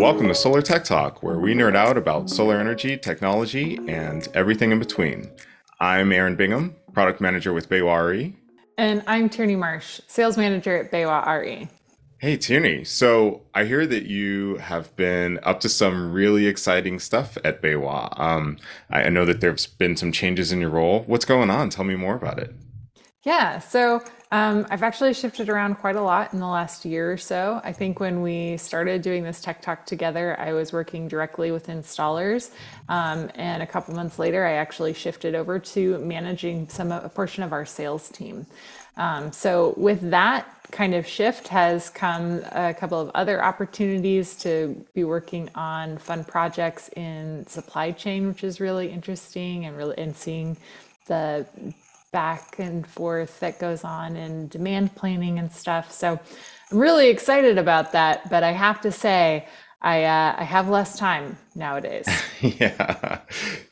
Welcome to Solar Tech Talk, where we nerd out about solar energy, technology, and everything in between. I'm Aaron Bingham, product manager with BayWa RE. And I'm Tiernay Marsh, sales manager at BayWa RE. Hey, Tiernay. So I hear that you have been up to some really exciting stuff at BayWa. Um, I know that there's been some changes in your role. What's going on? Tell me more about it. Yeah, so um, I've actually shifted around quite a lot in the last year or so. I think when we started doing this tech talk together, I was working directly with installers, um, and a couple months later, I actually shifted over to managing some a portion of our sales team. Um, so with that kind of shift has come a couple of other opportunities to be working on fun projects in supply chain, which is really interesting, and really and seeing the back and forth that goes on in demand planning and stuff. So I'm really excited about that. But I have to say, I uh, I have less time nowadays. yeah,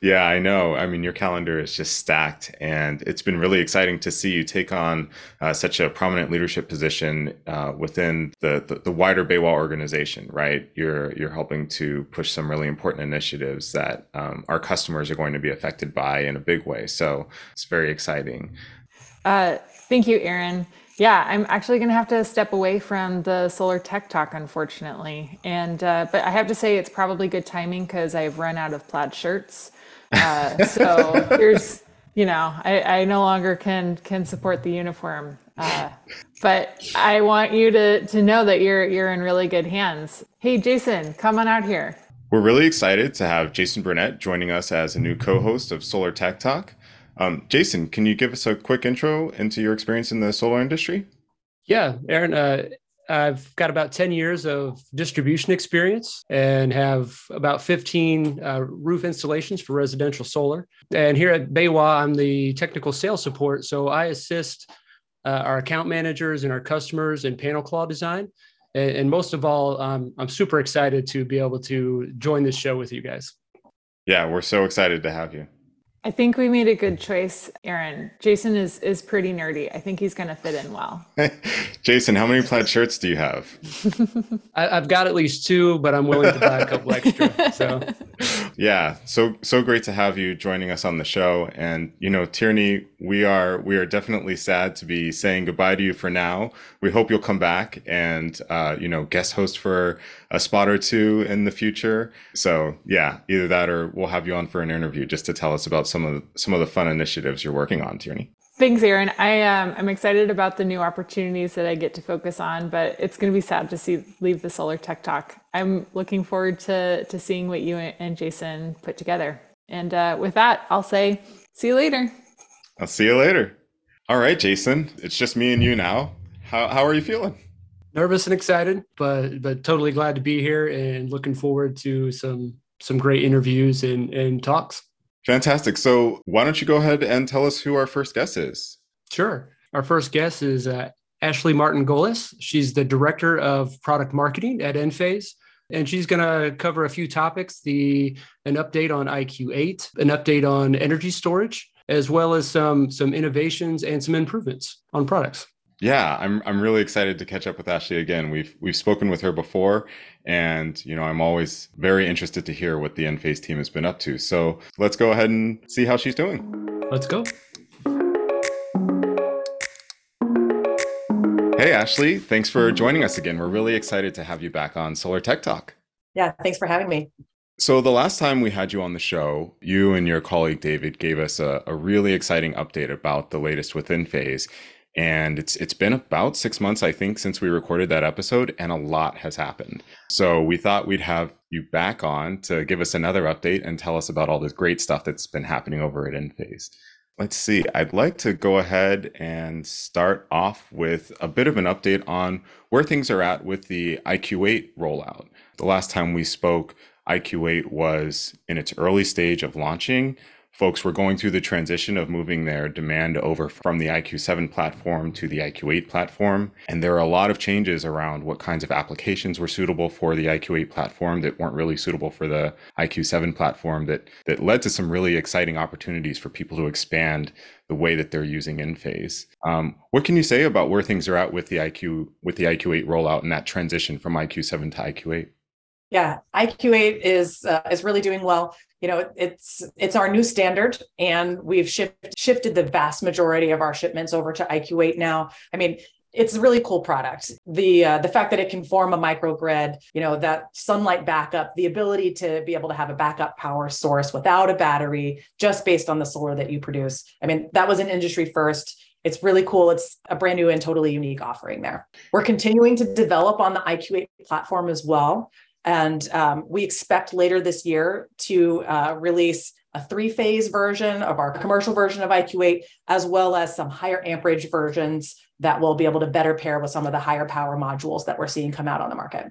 yeah, I know. I mean, your calendar is just stacked, and it's been really exciting to see you take on uh, such a prominent leadership position uh, within the, the, the wider BayWa organization. Right, you're you're helping to push some really important initiatives that um, our customers are going to be affected by in a big way. So it's very exciting. Uh, thank you, Aaron. Yeah, I'm actually going to have to step away from the solar tech talk, unfortunately. And uh, but I have to say it's probably good timing because I've run out of plaid shirts. Uh, so here's, you know, I, I no longer can can support the uniform. Uh, but I want you to to know that you're you're in really good hands. Hey, Jason, come on out here. We're really excited to have Jason Burnett joining us as a new co-host of Solar Tech Talk. Um, Jason, can you give us a quick intro into your experience in the solar industry? Yeah, Aaron, uh, I've got about 10 years of distribution experience and have about 15 uh, roof installations for residential solar. And here at BayWa, I'm the technical sales support. So I assist uh, our account managers and our customers in panel claw design. And, and most of all, um, I'm super excited to be able to join this show with you guys. Yeah, we're so excited to have you. I think we made a good choice, Aaron. Jason is is pretty nerdy. I think he's going to fit in well. Jason, how many plaid shirts do you have? I, have got at least two, but I'm willing to buy a couple extra. So, yeah, so so great to have you joining us on the show. And you know, Tiernay, we are we are definitely sad to be saying goodbye to you for now. We hope you'll come back and uh, you know guest host for a spot or two in the future. So yeah, either that or we'll have you on for an interview just to tell us about some of some of the fun initiatives you're working on, Tiernay. Thanks, Aaron. I um, I'm excited about the new opportunities that I get to focus on, but it's going to be sad to see leave the Solar Tech Talk. I'm looking forward to to seeing what you and Jason put together. And uh, with that, I'll say see you later. I'll see you later. All right, Jason. It's just me and you now. How how are you feeling? Nervous and excited, but but totally glad to be here and looking forward to some some great interviews and and talks. Fantastic. So, why don't you go ahead and tell us who our first guest is? Sure. Our first guest is uh, Ashley Martin Gollis. She's the director of product marketing at Enphase. And she's going to cover a few topics the an update on IQ8, an update on energy storage, as well as some some innovations and some improvements on products. Yeah, I'm I'm really excited to catch up with Ashley again. We've we've spoken with her before, and you know I'm always very interested to hear what the Enphase team has been up to. So let's go ahead and see how she's doing. Let's go. Hey Ashley, thanks for joining us again. We're really excited to have you back on Solar Tech Talk. Yeah, thanks for having me. So, the last time we had you on the show, you and your colleague David gave us a, a really exciting update about the latest with Enphase. and it's it's been about six months i think since we recorded that episode and a lot has happened. So we thought we'd have you back on to give us another update and tell us about all this great stuff that's been happening over at enphase let's see. I'd like to go ahead and start off with a bit of an update on where things are at with the iq8 rollout. The last time we spoke iq8 was in its early stage of launching folks were going through the transition of moving their demand over from the IQ7 platform to the IQ8 platform. And there are a lot of changes around what kinds of applications were suitable for the IQ8 platform that weren't really suitable for the IQ7 platform that, that led to some really exciting opportunities for people to expand the way that they're using Enphase. Um, what can you say about where things are at with the IQ with the IQ8 rollout and that transition from IQ7 to IQ8? Yeah, IQ8 is uh, is really doing well. You know, it's it's our new standard, and we've shift, shifted the vast majority of our shipments over to IQ8 now. I mean, it's a really cool product. The uh, the fact that it can form a microgrid, you know, that sunlight backup, the ability to be able to have a backup power source without a battery, just based on the solar that you produce. I mean, that was an industry first. It's really cool. It's a brand new and totally unique offering there. We're continuing to develop on the IQ8 platform as well. And um, we expect later this year to uh, release a three phase version of our commercial version of IQ8, as well as some higher amperage versions that will be able to better pair with some of the higher power modules that we're seeing come out on the market.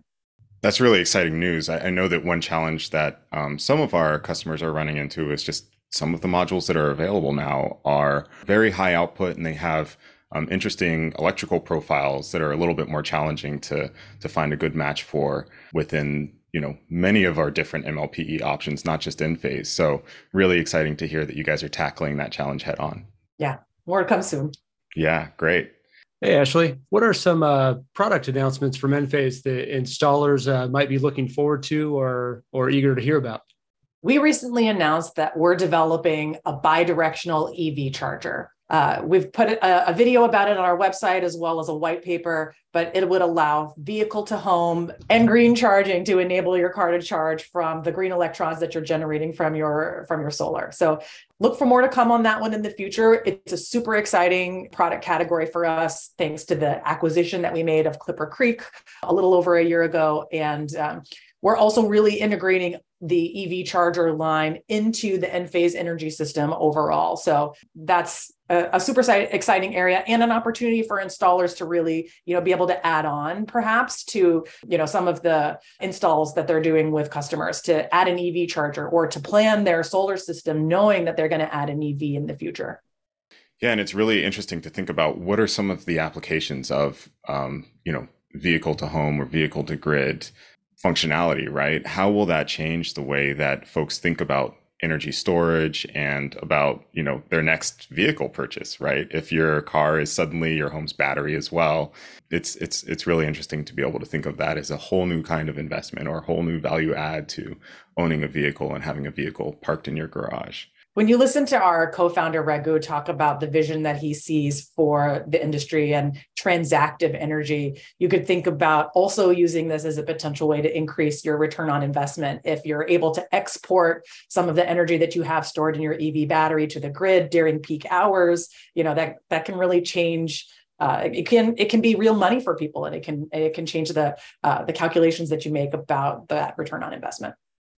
That's really exciting news. I, I know that one challenge that um, some of our customers are running into is just some of the modules that are available now are very high output and they have um, interesting electrical profiles that are a little bit more challenging to to find a good match for within you know many of our different MLPE options, not just Enphase. So really exciting to hear that you guys are tackling that challenge head on. Yeah, more to come soon. Yeah, great. Hey Ashley, what are some uh, product announcements from Enphase that installers uh, might be looking forward to or or eager to hear about? We recently announced that we're developing a bidirectional EV charger. Uh, we've put a, a, video about it on our website as well as a white paper, but it would allow vehicle to home and green charging to enable your car to charge from the green electrons that you're generating from your from your solar. So look for more to come on that one in the future. It's a super exciting product category for us, thanks to the acquisition that we made of ClipperCreek a little over a year ago, and um, we're also really integrating the EV charger line into the Enphase energy system overall. So that's a, a, super exciting area and an opportunity for installers to really, you know, be able to add on perhaps to, you know, some of the installs that they're doing with customers to add an EV charger or to plan their solar system knowing that they're going to add an EV in the future. Yeah, and it's really interesting to think about what are some of the applications of, um, you know, vehicle to home or vehicle to grid functionality, right? How will that change the way that folks think about energy storage and about, you know, their next vehicle purchase, right? If your car is suddenly your home's battery as well, it's it's it's really interesting to be able to think of that as a whole new kind of investment or a whole new value add to owning a vehicle and having a vehicle parked in your garage when you listen to our co-founder Raghu talk about the vision that he sees for the industry and transactive energy, you could think about also using this as a potential way to increase your return on investment. If you're able to export some of the energy that you have stored in your EV battery to the grid during peak hours, you know that that can really change uh, it can it can be real money for people and it can it can change the uh, the calculations that you make about that return on investment.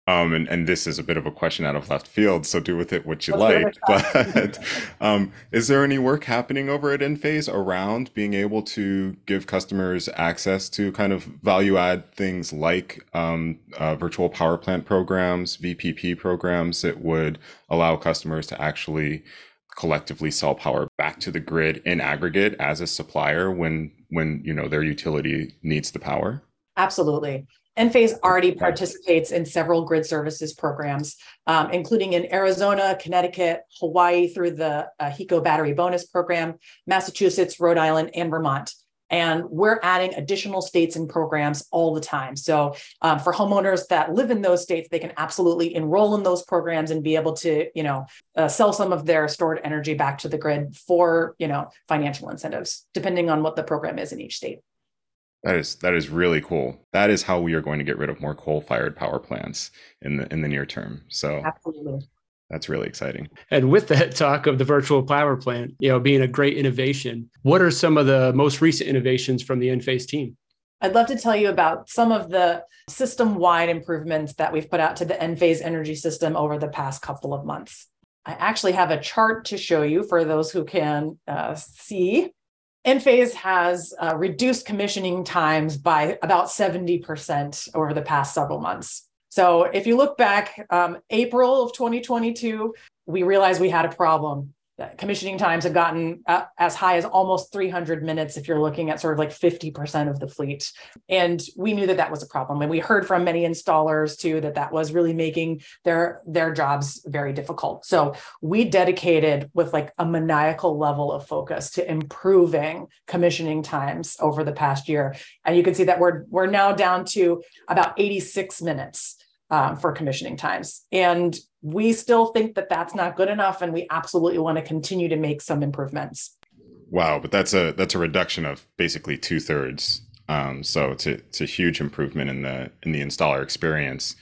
Um, and, and this is a bit of a question out of left field, so do with it what you like. But um, is there any work happening over at Enphase around being able to give customers access to kind of value add things like um, uh, virtual power plant programs, VPP programs that would allow customers to actually collectively sell power back to the grid in aggregate as a supplier when when you know their utility needs the power? Absolutely. Enphase already participates in several grid services programs, um, including in Arizona, Connecticut, Hawaii through the uh, HECO Battery Bonus Program, Massachusetts, Rhode Island, and Vermont. And we're adding additional states and programs all the time. So, um, for homeowners that live in those states, they can absolutely enroll in those programs and be able to, you know, uh, sell some of their stored energy back to the grid for, you know, financial incentives, depending on what the program is in each state. That is that is really cool. That is how we are going to get rid of more coal-fired power plants in the in the near term. So absolutely. That's really exciting. And with that talk of the virtual power plant, you know, being a great innovation, what are some of the most recent innovations from the Enphase team? I'd love to tell you about some of the system wide improvements that we've put out to the Enphase energy system over the past couple of months. I actually have a chart to show you for those who can uh, see. Enphase has uh, reduced commissioning times by about 70% over the past several months. So if you look back, um, April of 2022, we realized we had a problem. Commissioning times have gotten uh, as high as almost 300 minutes if you're looking at sort of like 50% of the fleet. And we knew that that was a problem. And we heard from many installers too that that was really making their their jobs very difficult. So we dedicated with like a maniacal level of focus to improving commissioning times over the past year. And you can see that we're we're now down to about 86 minutes um, for commissioning times. And we still think that that's not good enough, and we absolutely want to continue to make some improvements. Wow, but that's a that's a reduction of basically two thirds. Um, so it's a it's a huge improvement in the in the installer experience.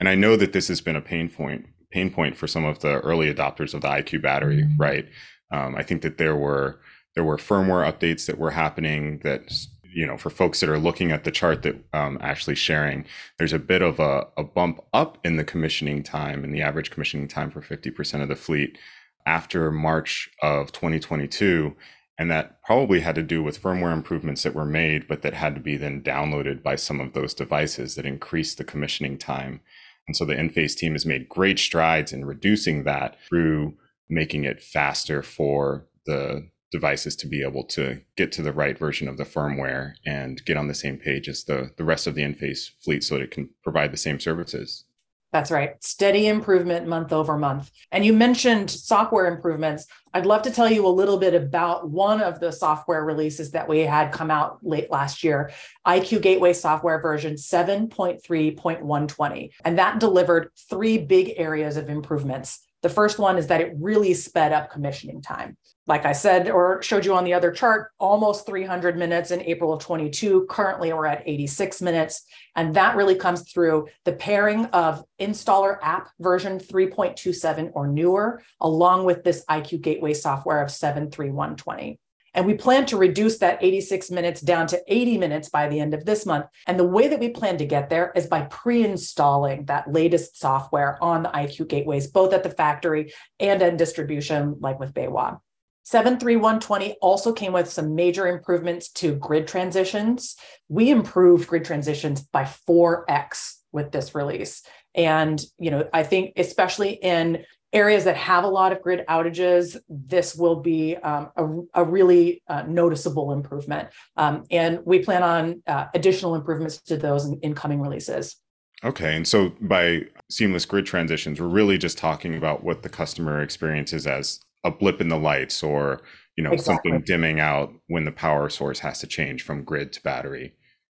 And I know that this has been a pain point pain point for some of the early adopters of the IQ battery, mm-hmm. right? Um, I think that there were there were firmware updates that were happening that you know, for folks that are looking at the chart that um, actually sharing, there's a bit of a, a bump up in the commissioning time and the average commissioning time for 50% of the fleet after March of 2022. And that probably had to do with firmware improvements that were made, but that had to be then downloaded by some of those devices that increased the commissioning time. And so the Enphase team has made great strides in reducing that through making it faster for the devices to be able to get to the right version of the firmware and get on the same page as the, the rest of the Enphase fleet so that it can provide the same services. That's right. Steady improvement month over month. And you mentioned software improvements. I'd love to tell you a little bit about one of the software releases that we had come out late last year IQ Gateway software version 7.3.120. And that delivered three big areas of improvements. The first one is that it really sped up commissioning time. Like I said, or showed you on the other chart, almost 300 minutes in April of 22. Currently, we're at 86 minutes. And that really comes through the pairing of installer app version 3.27 or newer, along with this IQ Gateway software of 73120. And we plan to reduce that 86 minutes down to 80 minutes by the end of this month. And the way that we plan to get there is by pre installing that latest software on the IQ gateways, both at the factory and in distribution, like with BayWa. 73120 also came with some major improvements to grid transitions. We improved grid transitions by 4x with this release. And, you know, I think especially in areas that have a lot of grid outages, this will be um, a, a, really uh, noticeable improvement. Um, and we plan on uh, additional improvements to those in, in coming releases. Okay. And so by seamless grid transitions, we're really just talking about what the customer experiences as a blip in the lights or, you know, exactly. something dimming out when the power source has to change from grid to battery.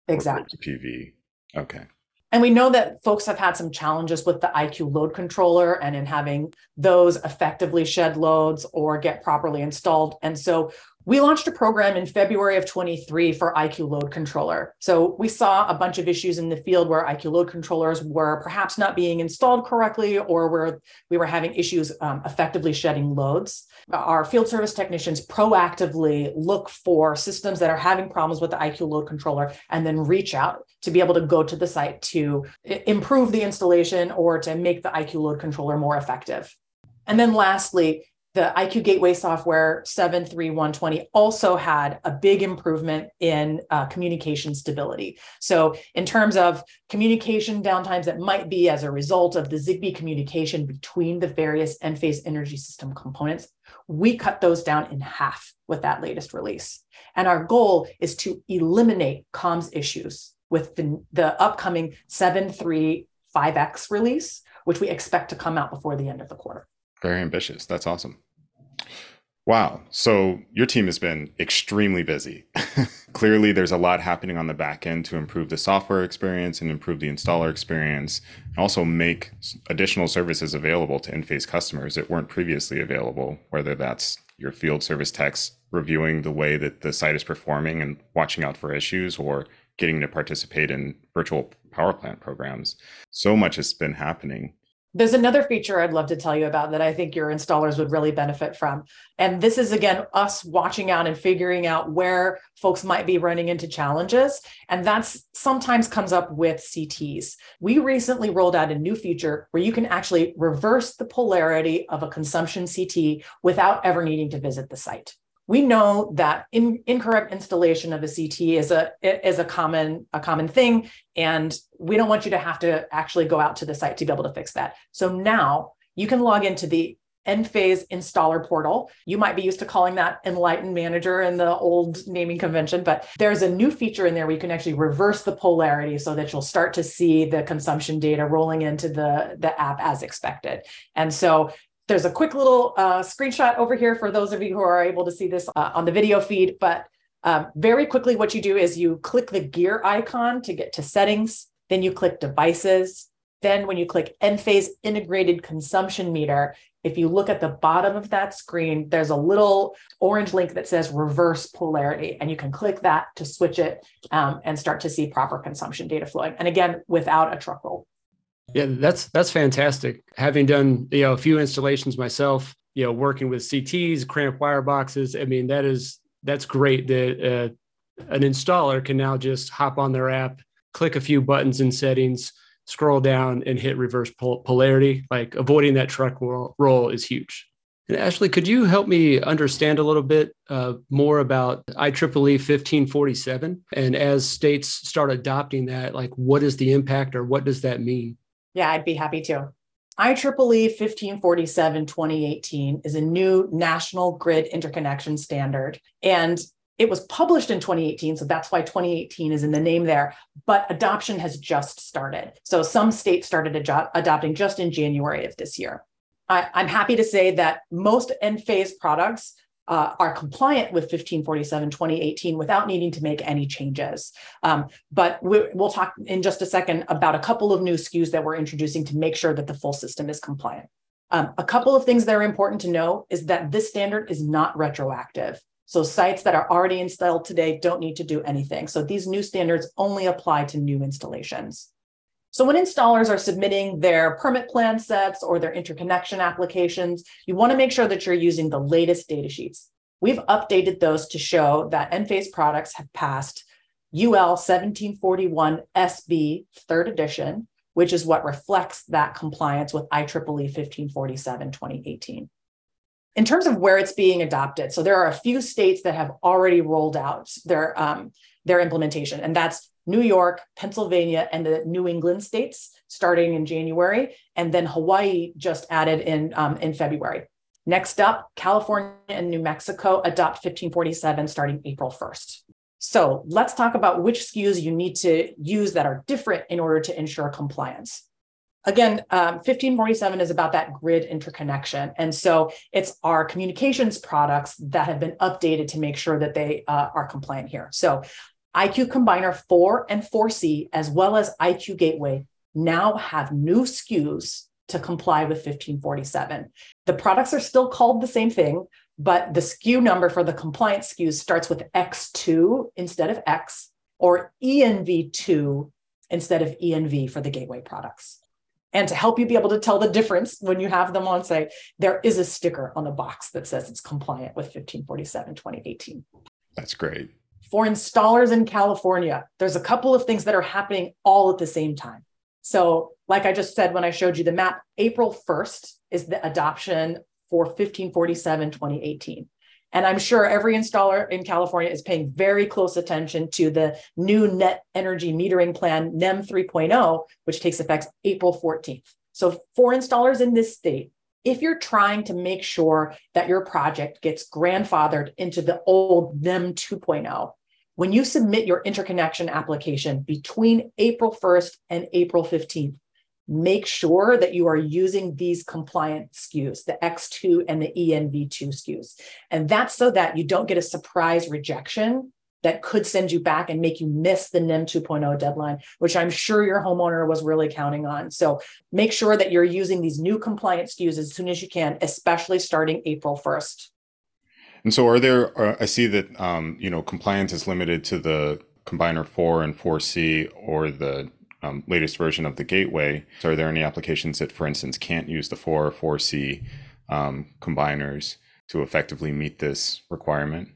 Exactly. to PV. Okay. And we know that folks have had some challenges with the IQ load controller and in having those effectively shed loads or get properly installed. And so we launched a program in February of 23 for IQ Load Controller. So we saw a bunch of issues in the field where IQ Load Controllers were perhaps not being installed correctly or where we were having issues um, effectively shedding loads. Our field service technicians proactively look for systems that are having problems with the IQ Load Controller and then reach out to be able to go to the site to improve the installation or to make the IQ Load Controller more effective. And then lastly, the IQ Gateway software 73120 also had a big improvement in uh, communication stability. So, in terms of communication downtimes that might be as a result of the Zigbee communication between the various Enphase energy system components, we cut those down in half with that latest release. And our goal is to eliminate comms issues with the, the upcoming 735X release, which we expect to come out before the end of the quarter. Very ambitious. That's awesome. Wow. So your team has been extremely busy. Clearly, there's a lot happening on the back end to improve the software experience and improve the installer experience, and also make additional services available to Enphase customers that weren't previously available, whether that's your field service techs reviewing the way that the site is performing and watching out for issues, or getting to participate in virtual power plant programs. So much has been happening. There's another feature I'd love to tell you about that I think your installers would really benefit from. And this is again us watching out and figuring out where folks might be running into challenges. And that's sometimes comes up with CTs. We recently rolled out a new feature where you can actually reverse the polarity of a consumption CT without ever needing to visit the site we know that in, incorrect installation of a CT is a is a common a common thing, and we don't want you to have to actually go out to the site to be able to fix that. So now you can log into the Enphase installer portal. You might be used to calling that Enlighten Manager in the old naming convention, but there's a new feature in there where you can actually reverse the polarity so that you'll start to see the consumption data rolling into the, the app as expected. And so there's a quick little uh, screenshot over here for those of you who are able to see this uh, on the video feed. But um, very quickly, what you do is you click the gear icon to get to settings, then you click devices. Then when you click Enphase integrated consumption meter, if you look at the bottom of that screen, there's a little orange link that says reverse polarity, and you can click that to switch it um, and start to see proper consumption data flowing. And again, without a truck roll. Yeah, that's that's fantastic. Having done you know a few installations myself, you know, working with CTs, cramp wire boxes. I mean, that is that's great that uh, an installer can now just hop on their app, click a few buttons in settings, scroll down, and hit reverse pol- polarity. Like avoiding that truck roll, roll is huge. And Ashley, could you help me understand a little bit uh, more about IEEE 1547? And as states start adopting that, like what is the impact or what does that mean? Yeah, I'd be happy to. IEEE 1547 2018 is a new national grid interconnection standard. And it was published in 2018, so that's why 2018 is in the name there. But adoption has just started. So some states started ad- adopting just in January of this year. I, I'm happy to say that most Enphase products uh, are compliant with 1547 2018 without needing to make any changes. Um, but we, will talk in just a second about a couple of new SKUs that we're introducing to make sure that the full system is compliant. Um, a couple of things that are important to know is that this standard is not retroactive. So sites that are already installed today don't need to do anything. So these new standards only apply to new installations. So when installers are submitting their permit plan sets or their interconnection applications, you want to make sure that you're using the latest data sheets. We've updated those to show that Enphase products have passed UL 1741 SB third edition, which is what reflects that compliance with IEEE 1547 2018. In terms of where it's being adopted, so there are a few states that have already rolled out their, um, their implementation, and that's New York, Pennsylvania, and the New England states starting in January, and then Hawaii just added in um, in February. Next up, California and New Mexico adopt 1547 starting April 1st. So let's talk about which SKUs you need to use that are different in order to ensure compliance. Again, um, 1547 is about that grid interconnection. And so it's our communications products that have been updated to make sure that they uh, are compliant here. So IQ Combiner 4 and 4C, as well as IQ Gateway, now have new SKUs to comply with 1547. The products are still called the same thing, but the SKU number for the compliant SKUs starts with X2 instead of X or ENV2 instead of ENV for the gateway products. And to help you be able to tell the difference when you have them on site, there is a sticker on the box that says it's compliant with 1547 2018. That's great for installers in California, there's a couple of things that are happening all at the same time. So, like I just said when I showed you the map, April 1st is the adoption for 1547 2018. And I'm sure every installer in California is paying very close attention to the new net energy metering plan, NEM 3.0, which takes effect April 14th. So, for installers in this state, if you're trying to make sure that your project gets grandfathered into the old NEM 2.0, when you submit your interconnection application between April 1st and April 15th, make sure that you are using these compliant SKUs, the X2 and the ENV2 SKUs. And that's so that you don't get a surprise rejection that could send you back and make you miss the NEM 2.0 deadline, which I'm sure your homeowner was really counting on. So make sure that you're using these new compliant SKUs as soon as you can, especially starting April 1st. And so, are there? Uh, I see that um, you know compliance is limited to the combiner four and four C or the um, latest version of the gateway. So, are there any applications that, for instance, can't use the four or four C um, combiners to effectively meet this requirement?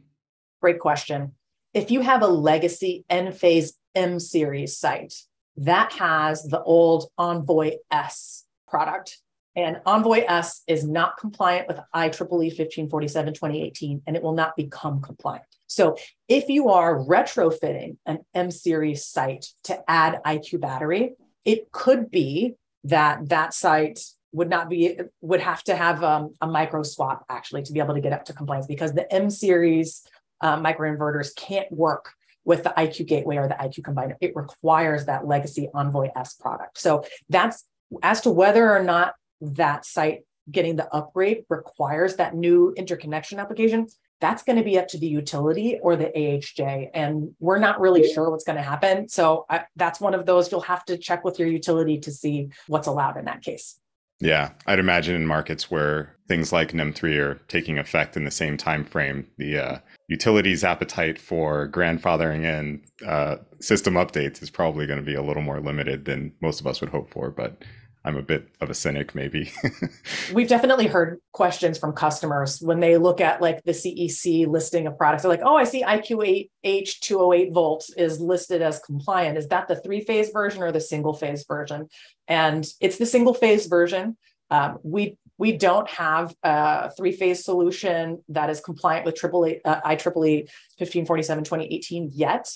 Great question if you have a legacy Enphase M series site that has the old Envoy S product, and Envoy S is not compliant with IEEE 1547 2018, and it will not become compliant. So if you are retrofitting an M series site to add IQ battery, it could be that that site would not be would have to have um, a micro swap actually to be able to get up to compliance because the M series uh, microinverters can't work with the IQ gateway or the IQ combiner. It requires that legacy Envoy S product. So that's as to whether or not that site getting the upgrade requires that new interconnection application. That's going to be up to the utility or the AHJ. And we're not really sure what's going to happen. So I, that's one of those you'll have to check with your utility to see what's allowed in that case. Yeah, I'd imagine in markets where things like NEM3 are taking effect in the same time frame, the uh, utilities' appetite for grandfathering in uh, system updates is probably going to be a little more limited than most of us would hope for. But I'm a bit of a cynic, maybe. We've definitely heard questions from customers when they look at like the CEC listing of products. They're like, "Oh, I see IQ8H 208 volts is listed as compliant. Is that the three phase version or the single phase version?" And it's the single phase version. Um, we we don't have a three phase solution that is compliant with AAA, uh, IEEE 1547 2018 yet.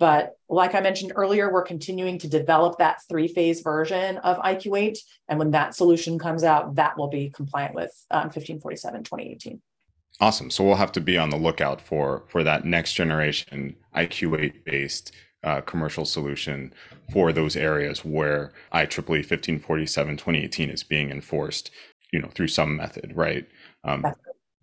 But like I mentioned earlier, we're continuing to develop that three phase version of IQ8. And when that solution comes out, that will be compliant with um, 1547 2018. Awesome. So we'll have to be on the lookout for for that next generation IQ8 based uh, commercial solution for those areas where IEEE 1547 2018 is being enforced, you know, through some method, right? Um,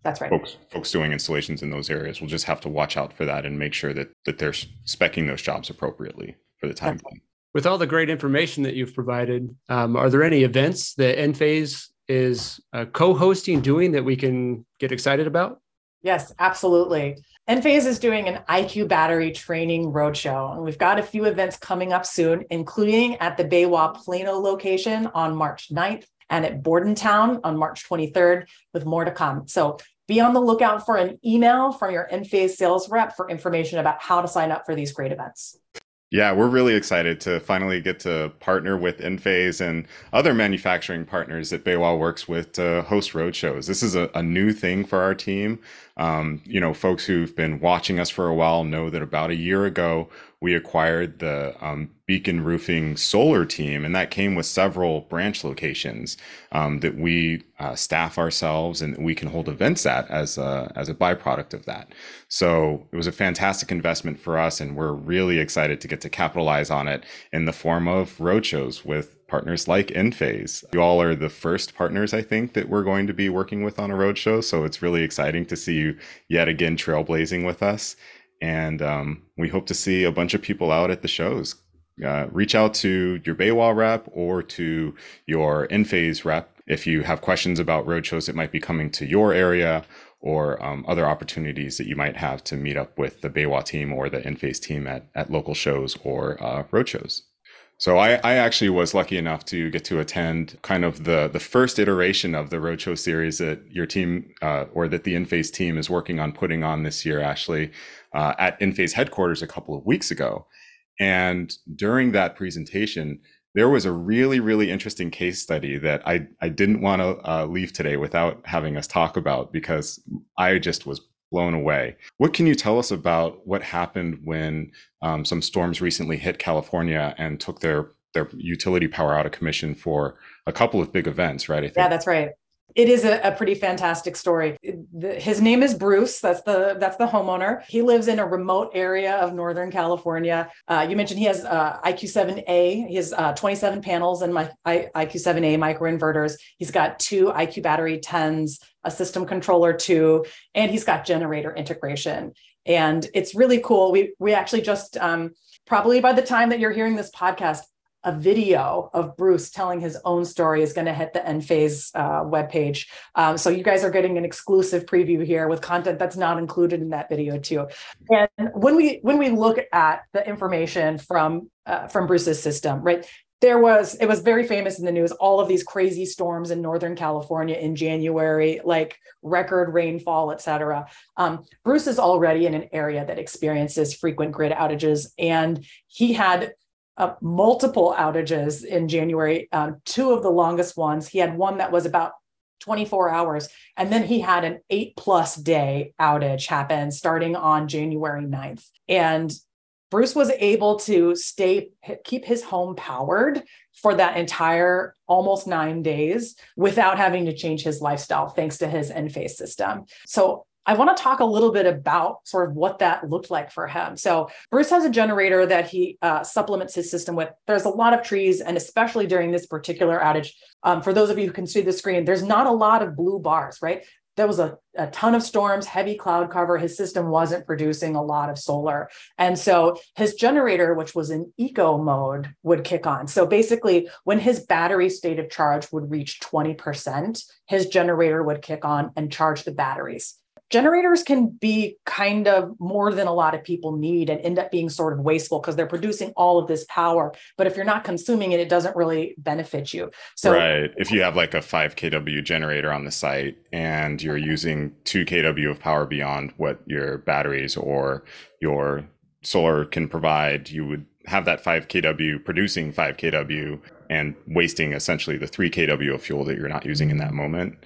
That's that's right. Folks, folks doing installations in those areas will just have to watch out for that and make sure that that they're specing those jobs appropriately for the time being. With all the great information that you've provided, um, are there any events that Enphase is uh, co-hosting, doing that we can get excited about? Yes, absolutely. Enphase is doing an IQ battery training roadshow, and we've got a few events coming up soon, including at the BayWa Plano location on March 9th and at Bordentown on March 23rd, with more to come. So be on the lookout for an email from your Enphase sales rep for information about how to sign up for these great events. Yeah, we're really excited to finally get to partner with Enphase and other manufacturing partners that BayWa works with to host roadshows. This is a, a new thing for our team. Um, you know, folks who've been watching us for a while know that about a year ago, we acquired the um, Beacon Roofing solar team, and that came with several branch locations um, that we uh, staff ourselves and we can hold events at as a, as a byproduct of that. So it was a fantastic investment for us, and we're really excited to get to capitalize on it in the form of roadshows with partners like Enphase. You all are the first partners, I think, that we're going to be working with on a roadshow. So it's really exciting to see you yet again trailblazing with us. And um, we hope to see a bunch of people out at the shows. Uh, reach out to your BayWa rep or to your Enphase rep if you have questions about roadshows that might be coming to your area or um, other opportunities that you might have to meet up with the BayWa team or the Enphase team at, at local shows or uh, roadshows. So I, I actually was lucky enough to get to attend kind of the the first iteration of the roadshow series that your team uh, or that the Enphase team is working on putting on this year, Ashley, uh, at Enphase headquarters a couple of weeks ago. And during that presentation, there was a really really interesting case study that I I didn't want to uh, leave today without having us talk about because I just was blown away. What can you tell us about what happened when um, some storms recently hit California and took their their utility power out of commission for a couple of big events, right? yeah, that's right it is a, a pretty fantastic story. The, his name is Bruce. That's the that's the homeowner. He lives in a remote area of Northern California. Uh, you mentioned he has uh, IQ7A. He has uh, 27 panels and my I, IQ7A microinverters. He's got two IQ battery 10s, a system controller two, and he's got generator integration. And it's really cool. We we actually just um, probably by the time that you're hearing this podcast, a video of Bruce telling his own story is going to hit the Enphase uh, webpage. Um, so you guys are getting an exclusive preview here with content that's not included in that video too. And when we when we look at the information from uh, from Bruce's system, right? There was it was very famous in the news. All of these crazy storms in Northern California in January, like record rainfall, et cetera. Um, Bruce is already in an area that experiences frequent grid outages, and he had uh, multiple outages in January, um, two of the longest ones. He had one that was about 24 hours, and then he had an eight plus day outage happen starting on January 9th. And Bruce was able to stay keep his home powered for that entire almost 9 days without having to change his lifestyle thanks to his Enphase system. So I want to talk a little bit about sort of what that looked like for him. So Bruce has a generator that he uh, supplements his system with. There's a lot of trees, and especially during this particular outage, um, for those of you who can see the screen, there's not a lot of blue bars, right? There was a, a ton of storms, heavy cloud cover. His system wasn't producing a lot of solar. And so his generator, which was in eco mode, would kick on. So basically, when his battery state of charge would reach 20%, his generator would kick on and charge the batteries generators can be kind of more than a lot of people need and end up being sort of wasteful because they're producing all of this power but if you're not consuming it it doesn't really benefit you. So right. If you have like a 5 kW generator on the site and you're using 2 kW of power beyond what your batteries or your solar can provide you would have that 5 kW producing 5 kW and wasting essentially the 3 kW of fuel that you're not using in that moment.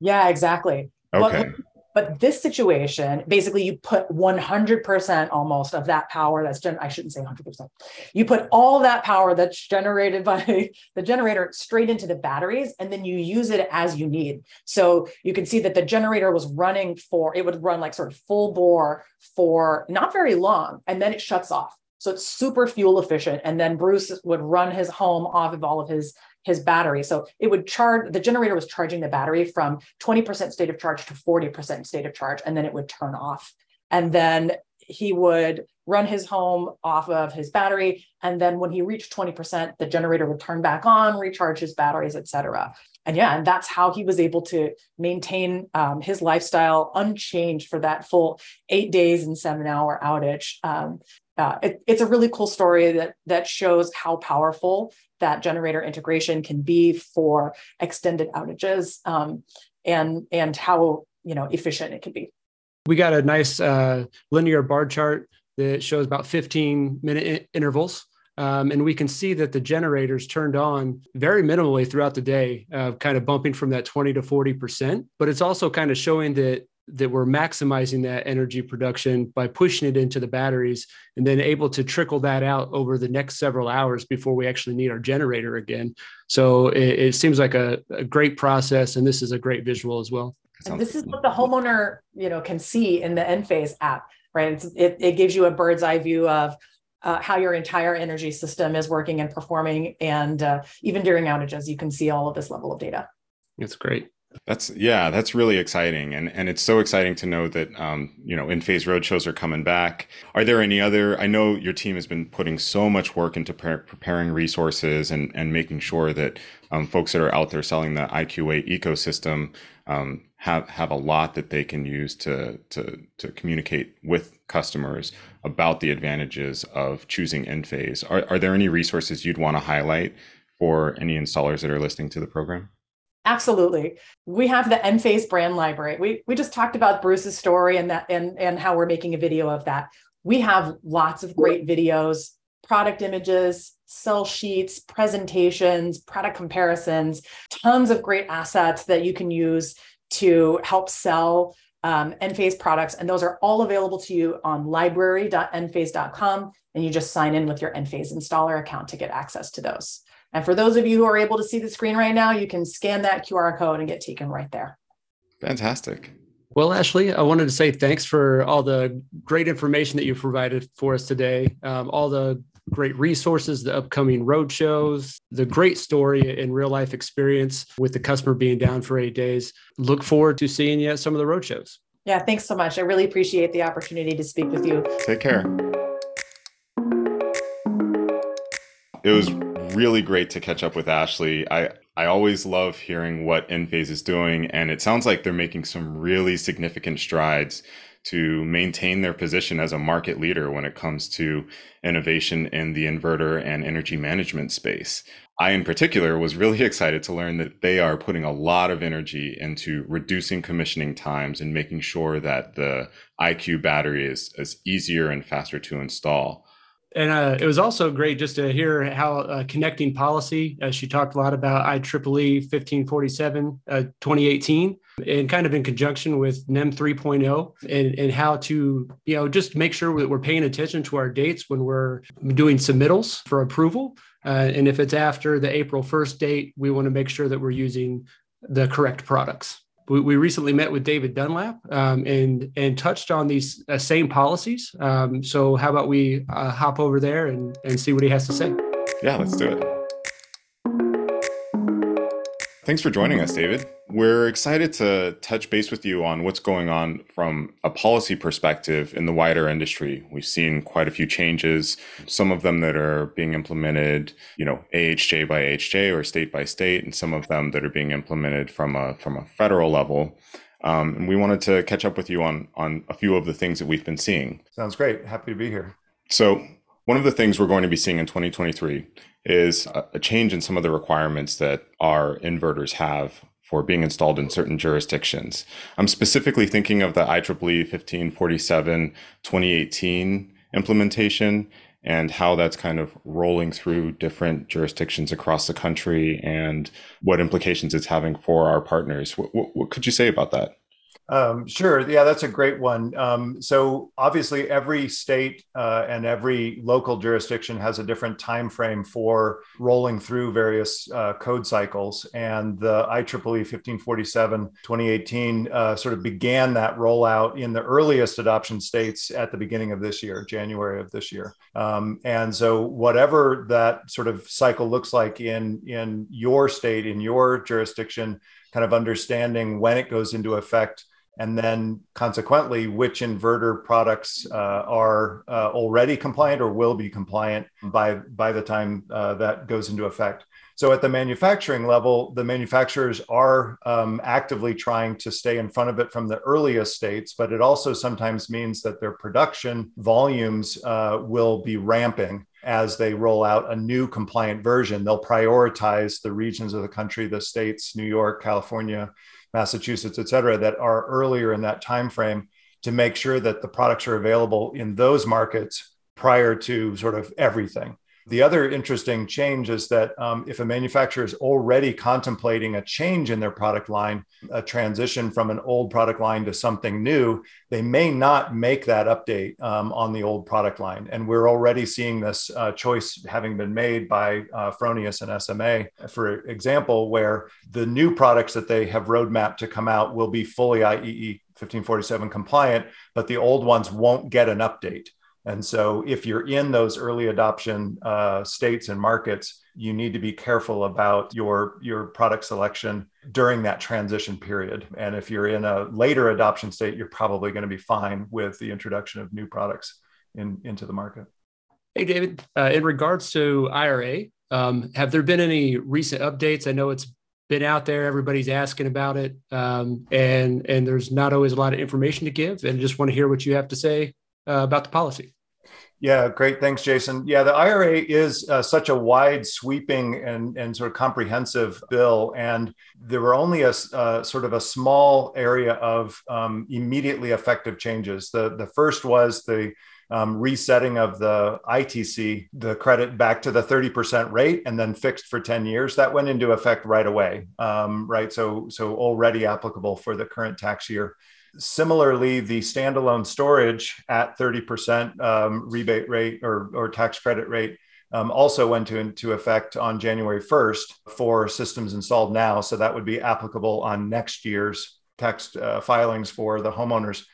Yeah exactly. Okay but this situation, basically, you put 100% almost of that power that's, gen- I shouldn't say 100%. You put all that power that's generated by the generator straight into the batteries, and then you use it as you need. So you can see that the generator was running for, it would run like sort of full bore for not very long, and then it shuts off. So it's super fuel efficient. And then Bruce would run his home off of all of his his battery. So it would charge, the generator was charging the battery from 20% state of charge to 40% state of charge, and then it would turn off. And then he would run his home off of his battery. And then when he reached 20%, the generator would turn back on, recharge his batteries, et cetera. And yeah, and that's how he was able to maintain um, his lifestyle unchanged for that full eight days and seven hour outage. Um, uh, it, it's a really cool story that that shows how powerful that generator integration can be for extended outages um, and and how you know efficient it can be we got a nice uh, linear bar chart that shows about 15 minute intervals um, and we can see that the generators turned on very minimally throughout the day, uh, kind of bumping from that 20 to 40%. But it's also kind of showing that that we're maximizing that energy production by pushing it into the batteries and then able to trickle that out over the next several hours before we actually need our generator again. So it, it seems like a, a, great process, and this is a great visual as well. And this is what the homeowner, you know, can see in the Enphase app, right? It, it gives you a bird's eye view of uh, how your entire energy system is working and performing, and uh, even during outages, you can see all of this level of data. It's great. That's yeah, that's really exciting, and and it's so exciting to know that um, you know Enphase roadshows are coming back. Are there any other? I know your team has been putting so much work into pre- preparing resources and and making sure that um, folks that are out there selling the IQ8 ecosystem um, have have a lot that they can use to to to communicate with customers about the advantages of choosing Enphase. Are are there any resources you'd want to highlight for any installers that are listening to the program? Absolutely. We have the Enphase brand library. We we just talked about Bruce's story and that and and how we're making a video of that. We have lots of great videos, product images, sell sheets, presentations, product comparisons, tons of great assets that you can use to help sell um, Enphase products. And those are all available to you on library.enphase.com. And you just sign in with your Enphase installer account to get access to those. And for those of you who are able to see the screen right now, you can scan that QR code and get taken right there. Fantastic. Well, Ashley, I wanted to say thanks for all the great information that you provided for us today, um, all the great resources, the upcoming road shows, the great story and real life experience with the customer being down for eight days. Look forward to seeing you at some of the road shows. Yeah, thanks so much. I really appreciate the opportunity to speak with you. Take care. It was really great to catch up with Ashley. I I always love hearing what Enphase is doing, and it sounds like they're making some really significant strides to maintain their position as a market leader when it comes to innovation in the inverter and energy management space. I, in particular, was really excited to learn that they are putting a lot of energy into reducing commissioning times and making sure that the IQ battery is, is easier and faster to install. And uh, it was also great just to hear how uh, connecting policy, uh, she talked a lot about IEEE 1547 uh, 2018, and kind of in conjunction with NEM 3.0, and, and how to, you know, just make sure that we're paying attention to our dates when we're doing submittals for approval. Uh, and if it's after the April 1st date, we want to make sure that we're using the correct products we, we recently met with David Dunlap um, and and touched on these uh, same policies. Um, so how about we uh, hop over there and, and see what he has to say? Yeah, let's do it. Thanks for joining us, David. We're excited to touch base with you on what's going on from a policy perspective in the wider industry. We've seen quite a few changes, some of them that are being implemented, you know, AHJ by AHJ or state by state, and some of them that are being implemented from a from a federal level. Um, and we wanted to catch up with you on on a few of the things that we've been seeing. Sounds great. Happy to be here. So one of the things we're going to be seeing in 2023 is a change in some of the requirements that our inverters have for being installed in certain jurisdictions. I'm specifically thinking of the IEEE 1547 2018 implementation and how that's kind of rolling through different jurisdictions across the country and what implications it's having for our partners. What, what, what could you say about that? Um, sure. Yeah, that's a great one. Um, so obviously, every state uh, and every local jurisdiction has a different time frame for rolling through various uh, code cycles. And the IEEE 1547 2018 uh, sort of began that rollout in the earliest adoption states at the beginning of this year, January of this year. Um, and so, whatever that sort of cycle looks like in in your state, in your jurisdiction, kind of understanding when it goes into effect and then consequently which inverter products uh, are uh, already compliant or will be compliant by by the time uh, that goes into effect. So at the manufacturing level the manufacturers are um, actively trying to stay in front of it from the earliest states but it also sometimes means that their production volumes uh, will be ramping as they roll out a new compliant version. They'll prioritize the regions of the country the states new york california Massachusetts, et cetera, that are earlier in that time frame to make sure that the products are available in those markets prior to sort of everything. The other interesting change is that um, if a manufacturer is already contemplating a change in their product line, a transition from an old product line to something new, they may not make that update um, on the old product line. And we're already seeing this uh, choice having been made by uh, Fronius and SMA, for example, where the new products that they have roadmap to come out will be fully IEEE 1547 compliant, but the old ones won't get an update. And so, if you're in those early adoption uh, states and markets, you need to be careful about your your product selection during that transition period. And if you're in a later adoption state, you're probably going to be fine with the introduction of new products in, into the market. Hey, David. Uh, in regards to IRA, um, have there been any recent updates? I know it's been out there everybody's asking about it um, and and there's not always a lot of information to give and I just want to hear what you have to say uh, about the policy. Yeah, great. Thanks, Jason. Yeah, the IRA is uh, such a wide, sweeping, and, and sort of comprehensive bill. And there were only a uh, sort of a small area of um, immediately effective changes. The, the first was the um, resetting of the ITC, the credit back to the 30% rate and then fixed for 10 years. That went into effect right away, um, right? So, so already applicable for the current tax year. Similarly, the standalone storage at 30% um, rebate rate or, or tax credit rate um, also went to, into effect on January 1st for systems installed now. So that would be applicable on next year's tax uh, filings for the homeowners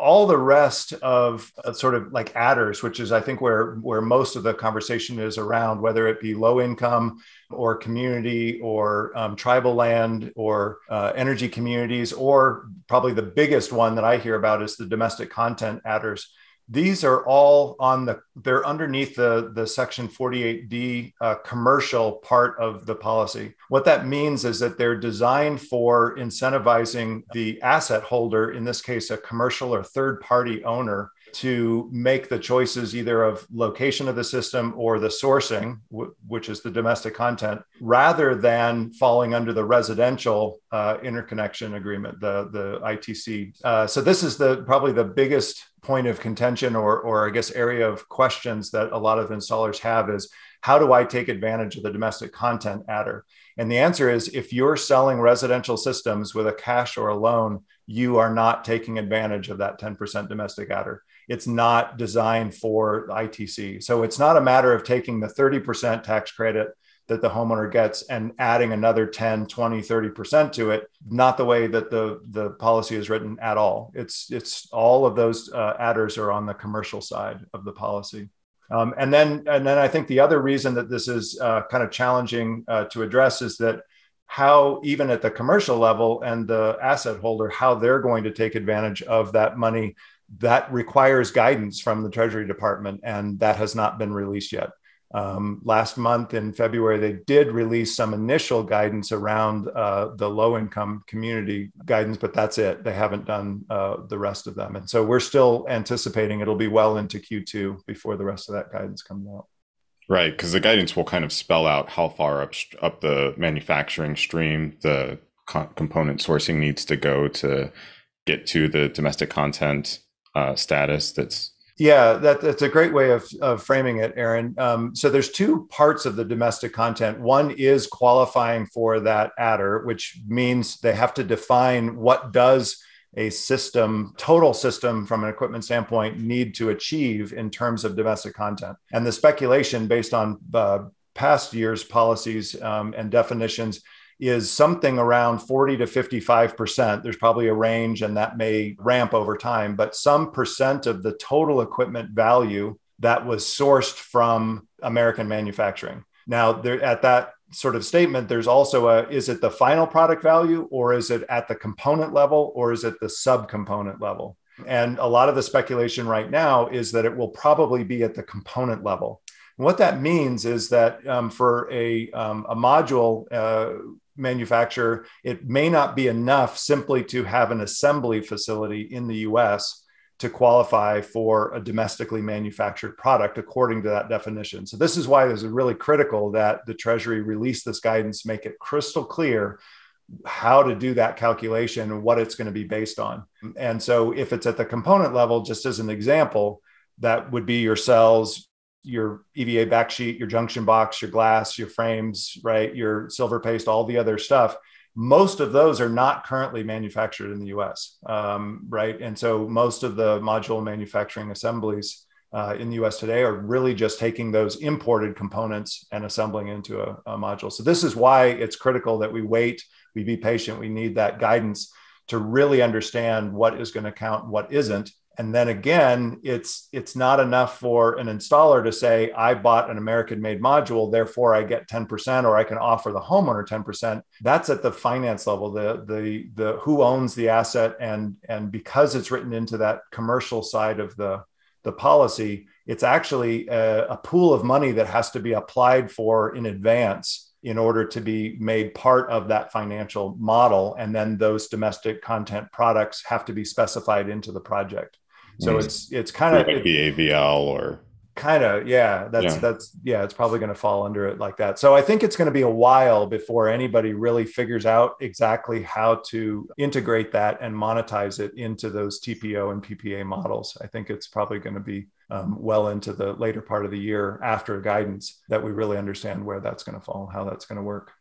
all the rest of sort of like adders, which is I think where where most of the conversation is around, whether it be low income or community or um, tribal land or uh, energy communities, or probably the biggest one that I hear about is the domestic content adders these are all on the they're underneath the the section 48d uh, commercial part of the policy what that means is that they're designed for incentivizing the asset holder in this case a commercial or third party owner to make the choices either of location of the system or the sourcing, w- which is the domestic content, rather than falling under the residential uh, interconnection agreement, the the ITC. Uh, so this is the probably the biggest point of contention, or or I guess area of questions that a lot of installers have is how do I take advantage of the domestic content adder? And the answer is if you're selling residential systems with a cash or a loan, you are not taking advantage of that 10% domestic adder it's not designed for ITC. So it's not a matter of taking the 30% tax credit that the homeowner gets and adding another 10, 20, 30% to it, not the way that the, the policy is written at all. It's, it's all of those uh, adders are on the commercial side of the policy. Um, and then, and then I think the other reason that this is uh, kind of challenging uh, to address is that how even at the commercial level and the asset holder, how they're going to take advantage of that money that requires guidance from the Treasury Department, and that has not been released yet. Um, last month in February, they did release some initial guidance around uh, the low income community guidance, but that's it. They haven't done uh, the rest of them. And so we're still anticipating it'll be well into Q2 before the rest of that guidance comes out. Right, because the guidance will kind of spell out how far up up the manufacturing stream the co- component sourcing needs to go to get to the domestic content uh, status that's yeah that, that's a great way of, of framing it aaron. Um, so there's two parts of the domestic content. One is qualifying for that adder which means they have to define what does a system total system from an equipment standpoint need to achieve in terms of domestic content. And the speculation based on uh, past years policies um, and definitions is something around 40 to 55%. There's probably a range and that may ramp over time, but some percent of the total equipment value that was sourced from American manufacturing. Now, there, at that sort of statement, there's also a is it the final product value or is it at the component level or is it the subcomponent level? And a lot of the speculation right now is that it will probably be at the component level. What that means is that um, for a, um, a module, uh, manufacturer, it may not be enough simply to have an assembly facility in the US to qualify for a domestically manufactured product according to that definition. So this is why it is really critical that the Treasury release this guidance, make it crystal clear how to do that calculation and what it's going to be based on. And so if it's at the component level, just as an example, that would be your cells, your EVA backsheet, your junction box, your glass, your frames, right, your silver paste, all the other stuff. Most of those are not currently manufactured in the U.S., um, right? And so most of the module manufacturing assemblies uh, in the U.S. today are really just taking those imported components and assembling into a, a module. So this is why it's critical that we wait, we be patient, we need that guidance to really understand what is going to count, what isn't, and then again it's it's not enough for an installer to say i bought an american made module therefore i get 10% or i can offer the homeowner 10% that's at the finance level the the the who owns the asset and and because it's written into that commercial side of the the policy it's actually a, a pool of money that has to be applied for in advance in order to be made part of that financial model. And then those domestic content products have to be specified into the project so it's it's kind of the AVL or kind of yeah that's yeah. that's yeah it's probably going to fall under it like that. So i think it's going to be a while before anybody really figures out exactly how to integrate that and monetize it into those tpo and ppa models. I think it's probably going to be um, well into the later part of the year after guidance that we really understand where that's going to fall how that's going to work.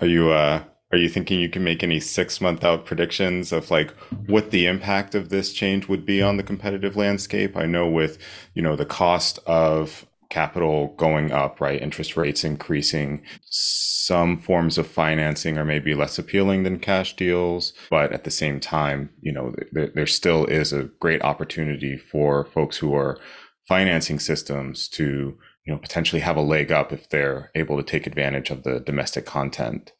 Are you uh are you thinking you can make any six month out predictions of like what the impact of this change would be on the competitive landscape? I know with, you know, the cost of capital going up, right? Interest rates increasing. Some forms of financing are maybe less appealing than cash deals, but at the same time, you know, there, there still is a great opportunity for folks who are financing systems to, you know, potentially have a leg up if they're able to take advantage of the domestic content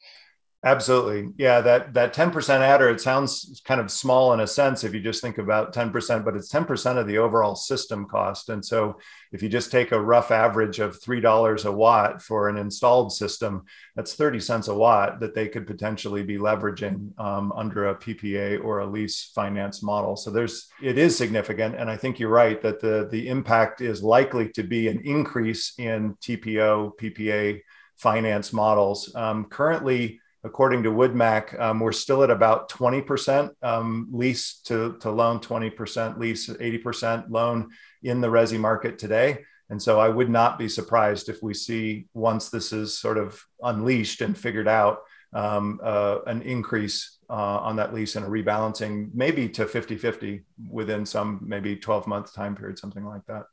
Absolutely. Yeah, that that 10% adder, it sounds kind of small in a sense if you just think about 10%, but it's 10% of the overall system cost. And so if you just take a rough average of $3 a watt for an installed system, that's 30 cents a watt that they could potentially be leveraging um, under a PPA or a lease finance model. So there's it is significant. And I think you're right that the the impact is likely to be an increase in TPO, PPA finance models. Um, currently, according to WoodMac, um, we're still at about 20% um, lease to, to loan, 20% lease, 80% loan in the resi market today. And so I would not be surprised if we see, once this is sort of unleashed and figured out, um, uh, an increase uh, on that lease and a rebalancing, maybe to 50 50 within some maybe 12 month time period, something like that.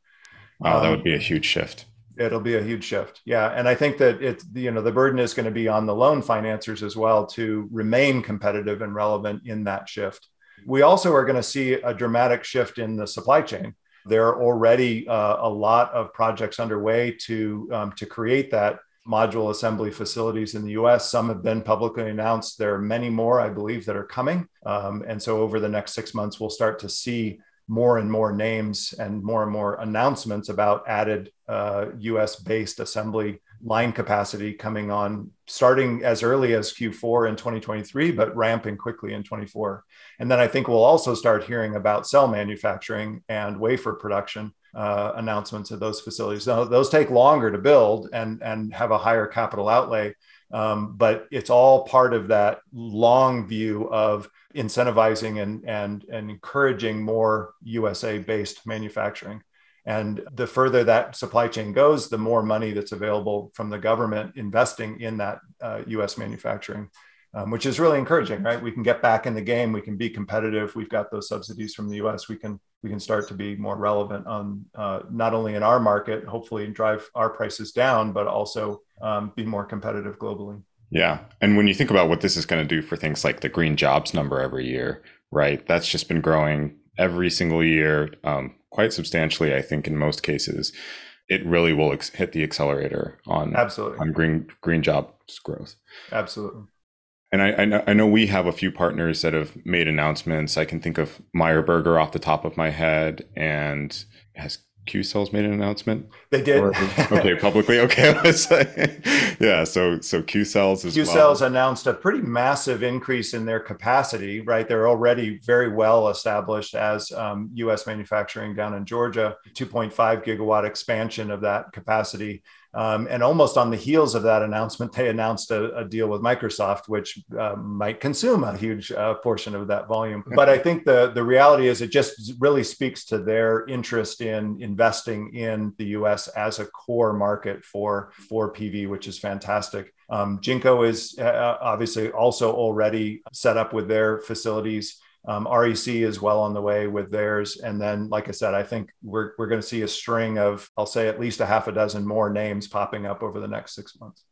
Wow, that would um, be a huge shift it'll be a huge shift yeah and i think that it's you know the burden is going to be on the loan financiers as well to remain competitive and relevant in that shift we also are going to see a dramatic shift in the supply chain there are already uh, a lot of projects underway to um, to create that module assembly facilities in the US. Some have been publicly announced. There are many more, I believe, that are coming. Um, and so over the next six months, we'll start to see more and more names and more and more announcements about added uh, US based assembly line capacity coming on starting as early as Q4 in 2023, but ramping quickly in 24. And then I think we'll also start hearing about cell manufacturing and wafer production uh, announcements of those facilities. Now, those take longer to build and, and have a higher capital outlay, um, but it's all part of that long view of incentivizing and, and, and encouraging more USA based manufacturing. And the further that supply chain goes, the more money that's available from the government investing in that uh, US manufacturing, um, which is really encouraging, right? We can get back in the game. We can be competitive. We've got those subsidies from the US. We can we can start to be more relevant on uh, not only in our market, hopefully drive our prices down, but also um, be more competitive globally. Yeah. And when you think about what this is going to do for things like the green jobs number every year, right? That's just been growing every single year, um, quite substantially, I think, in most cases. It really will ex- hit the accelerator on absolutely on green green jobs growth. Absolutely. And I, I know, I know we have a few partners that have made announcements. I can think of Meyer Burger off the top of my head, and has Q Cells made an announcement? They did. Or, okay, publicly. Okay, yeah. So so Q Cells as Q Cells well. announced a pretty massive increase in their capacity. Right, they're already very well established as um, U.S. manufacturing down in Georgia. 2.5 gigawatt expansion of that capacity um, and almost on the heels of that announcement, they announced a, a deal with Microsoft, which uh, might consume a huge uh, portion of that volume. But I think the, the reality is it just really speaks to their interest in investing in the US as a core market for, for PV, which is fantastic. Um, Jinko is uh, obviously also already set up with their facilities um, REC is well on the way with theirs. And then, like I said, I think we're, we're going to see a string of, I'll say at least a half a dozen more names popping up over the next six months.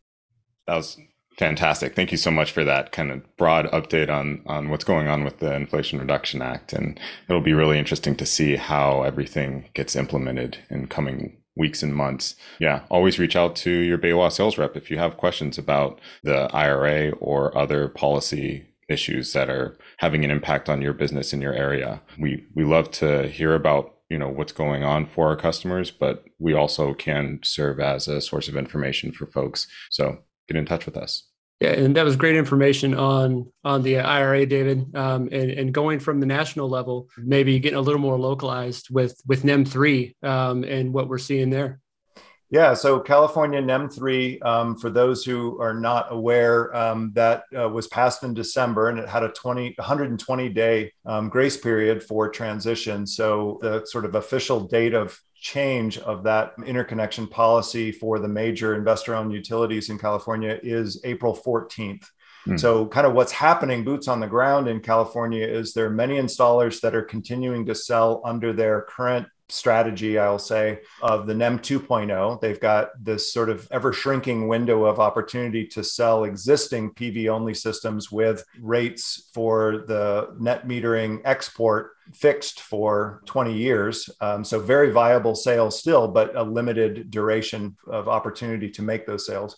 That was fantastic. Thank you so much for that kind of broad update on, on what's going on with the Inflation Reduction Act. And it'll be really interesting to see how everything gets implemented in coming weeks and months. Yeah, always reach out to your BayWa sales rep if you have questions about the IRA or other policy issues that are having an impact on your business in your area. We we love to hear about you know what's going on for our customers, but we also can serve as a source of information for folks. So get in touch with us. Yeah, and that was great information on on the IRA, David. Um, and, and going from the national level, maybe getting a little more localized with with NEM three um, and what we're seeing there. Yeah, so California NEM 3, um, for those who are not aware, um, that uh, was passed in December and it had a 20, 120 day um, grace period for transition. So the sort of official date of change of that interconnection policy for the major investor owned utilities in California is April 14th. Hmm. So, kind of what's happening, boots on the ground in California, is there are many installers that are continuing to sell under their current strategy, I'll say, of the NEM 2.0. They've got this sort of ever shrinking window of opportunity to sell existing PV only systems with rates for the net metering export fixed for 20 years. Um, so, very viable sales still, but a limited duration of opportunity to make those sales.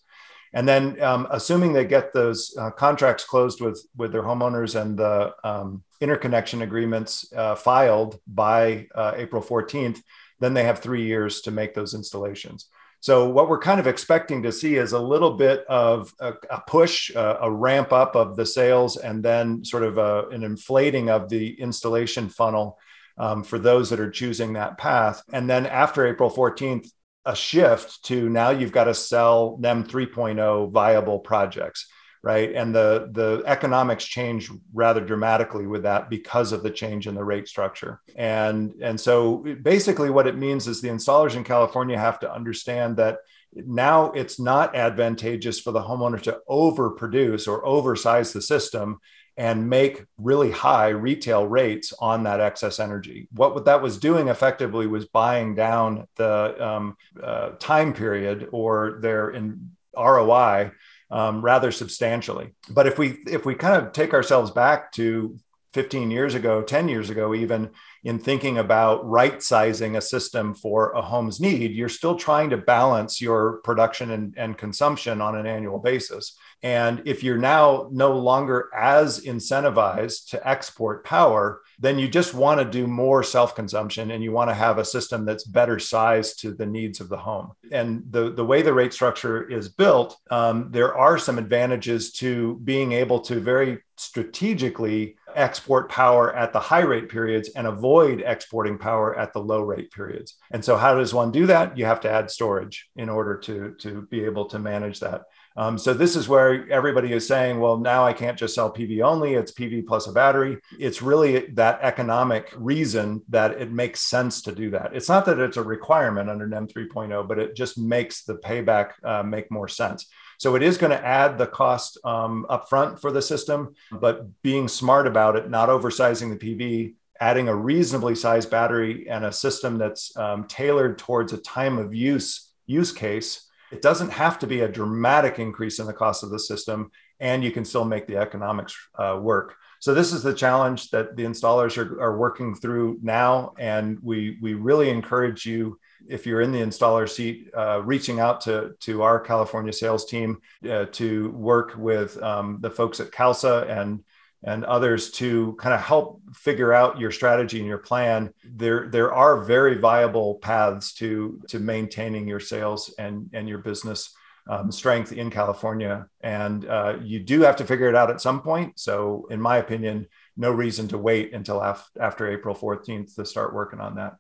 And then, um, assuming they get those uh, contracts closed with with their homeowners and the um, interconnection agreements uh, filed by uh, April 14th, then they have three years to make those installations. So what we're kind of expecting to see is a little bit of a, a push, a ramp up of the sales, and then sort of a, an inflating of the installation funnel um, for those that are choosing that path. And then after April 14th, a shift to now you've got to sell them 3.0 viable projects right and the the economics change rather dramatically with that because of the change in the rate structure and and so basically what it means is the installers in california have to understand that now it's not advantageous for the homeowner to overproduce or oversize the system and make really high retail rates on that excess energy. What that was doing effectively was buying down the um, uh, time period or their in ROI um, rather substantially. But if we if we kind of take ourselves back to 15 years ago, 10 years ago, even in thinking about right sizing a system for a home's need, you're still trying to balance your production and, and, consumption on an annual basis. And if you're now no longer as incentivized to export power, then you just want to do more self consumption and you want to have a system that's better sized to the needs of the home. And the, the way the rate structure is built, um, there are some advantages to being able to very strategically export power at the high rate periods and avoid exporting power at the low rate periods. And so, how does one do that? You have to add storage in order to, to be able to manage that. Um, so this is where everybody is saying, well, now I can't just sell PV only, it's PV plus a battery. It's really that economic reason that it makes sense to do that. It's not that it's a requirement under NEM 3.0, but it just makes the payback uh, make more sense. So it is going to add the cost um, upfront for the system, but being smart about it, not oversizing the PV, adding a reasonably sized battery and a system that's um, tailored towards a time of use use case it doesn't have to be a dramatic increase in the cost of the system, and you can still make the economics uh, work. So this is the challenge that the installers are, are working through now, and we we really encourage you if you're in the installer seat, uh, reaching out to to our California sales team uh, to work with um, the folks at CALSSA and and others to kind of help figure out your strategy and your plan there there are very viable paths to to maintaining your sales and and your business um, strength in california. And uh, you do have to figure it out at some point. So in my opinion no reason to wait until af- after april 14th to start working on that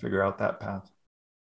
figure out that path.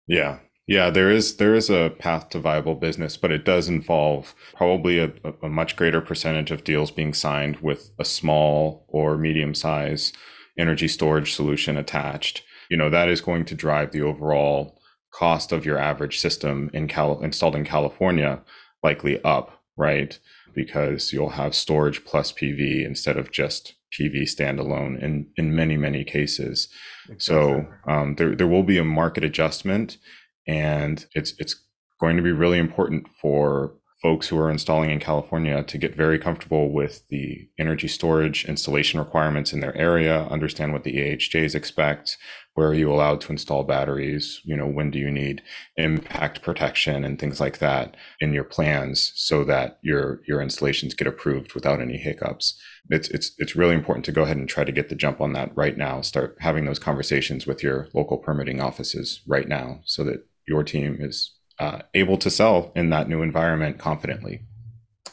Yeah yeah, there is there is a path to viable business, but it does involve probably a, a much greater percentage of deals being signed with a small or medium size energy storage solution attached. You know, that is going to drive the overall cost of your average system in Cal- installed in California likely up, right? Because you'll have storage plus PV instead of just PV standalone in in many many cases. Exactly. So um, there there will be a market adjustment and it's it's going to be really important for folks who are installing in California to get very comfortable with the energy storage installation requirements in their area, understand what the AHJs expect, where are you allowed to install batteries, you know, when do you need impact protection and things like that in your plans so that your your installations get approved without any hiccups. It's it's it's really important to go ahead and try to get the jump on that right now. Start having those conversations with your local permitting offices right now so that your team is uh, able to sell in that new environment confidently.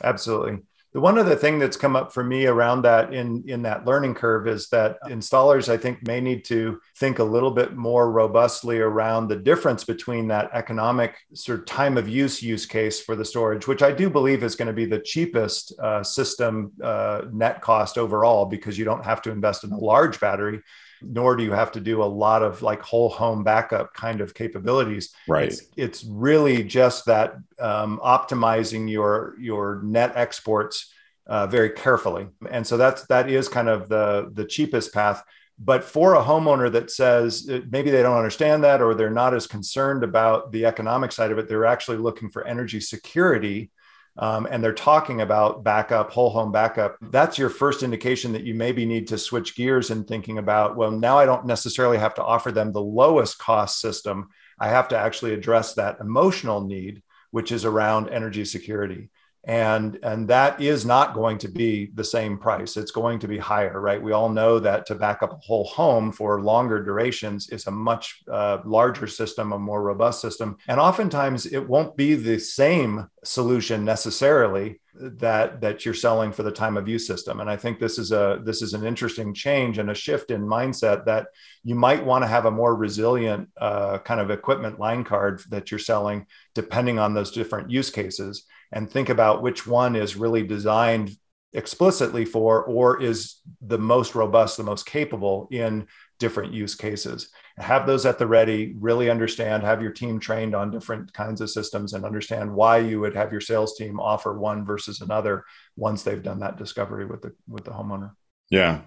Absolutely. The one other thing that's come up for me around that in in that learning curve is that installers I think may need to think a little bit more robustly around the difference between that economic sort of time of use use case for the storage, which I do believe is going to be the cheapest uh, system uh, net cost overall because you don't have to invest in a large battery nor do you have to do a lot of like whole home backup kind of capabilities. Right. It's, it's really just that um, optimizing your your net exports uh, very carefully, and so that's that is kind of the the cheapest path. But for a homeowner that says uh, maybe they don't understand that or they're not as concerned about the economic side of it, they're actually looking for energy security um, and they're talking about backup, whole home backup, that's your first indication that you maybe need to switch gears and thinking about, well, now I don't necessarily have to offer them the lowest cost system. I have to actually address that emotional need which is around energy security and and that is not going to be the same price. It's going to be higher right? We all know that to back up a whole home for longer durations is a much uh, larger system a more robust system. And oftentimes it won't be the same solution necessarily that that you're selling for the time of use system. And i think this is a this is an interesting change and a shift in mindset that you might want to have a more resilient uh, kind of equipment line card that you're selling depending on those different use cases and think about which one is really designed explicitly for or is the most robust, the most capable in different use cases. Have those at the ready, really understand, have your team trained on different kinds of systems and understand why you would have your sales team offer one versus another once they've done that discovery with the with the homeowner. Yeah.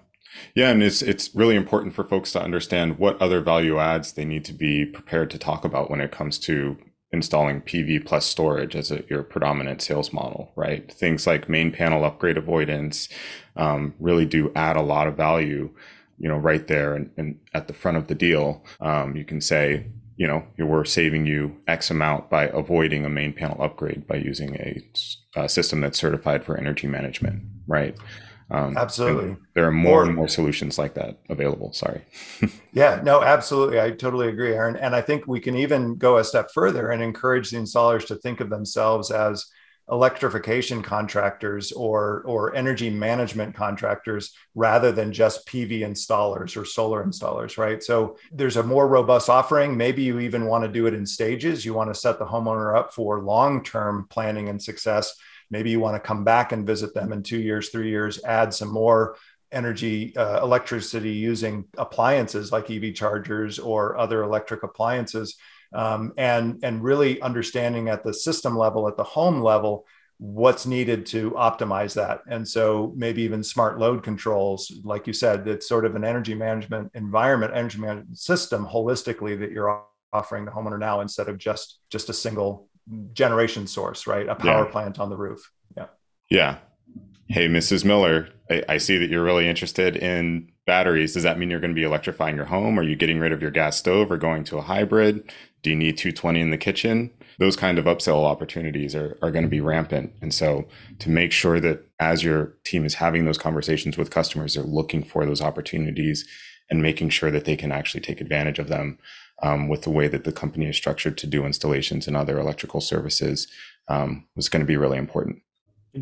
Yeah, and it's it's really important for folks to understand what other value adds they need to be prepared to talk about when it comes to installing PV plus storage as a, your predominant sales model, right? Things like main panel upgrade avoidance um, really do add a lot of value, you know, right there and, and at the front of the deal. Um, you can say, you know, we're saving you X amount by avoiding a main panel upgrade by using a, a system that's certified for energy management, right? Um, absolutely. There are more or, and more solutions like that available. Sorry. yeah, no, absolutely. I totally agree, Aaron. And I think we can even go a step further and encourage the installers to think of themselves as electrification contractors or or energy management contractors rather than just PV installers or solar installers right so there's a more robust offering maybe you even want to do it in stages you want to set the homeowner up for long-term planning and success maybe you want to come back and visit them in two years, three years, add some more energy, uh, electricity using appliances like EV chargers or other electric appliances. Um, and, and really understanding at the system level, at the home level, what's needed to optimize that. And so maybe even smart load controls, like you said, it's sort of an energy management environment, energy management system holistically that you're offering the homeowner now instead of just just a single generation source, right? A power yeah. plant on the roof. Yeah. Yeah. Hey, Mrs. Miller, I, I, see that you're really interested in batteries. Does that mean you're going to be electrifying your home? Are you getting rid of your gas stove or going to a hybrid? Do you need 220 in the kitchen? Those kind of upsell opportunities are, are going to be rampant. And so to make sure that as your team is having those conversations with customers, they're looking for those opportunities and making sure that they can actually take advantage of them um, with the way that the company is structured to do installations and other electrical services um, was going to be really important.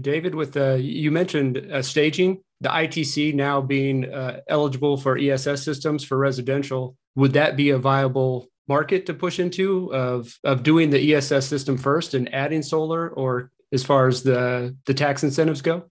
David, with the you mentioned uh, staging, the ITC now being uh, eligible for ESS systems for residential, would that be a viable market to push into of of doing the ESS system first and adding solar, or as far as the the tax incentives go?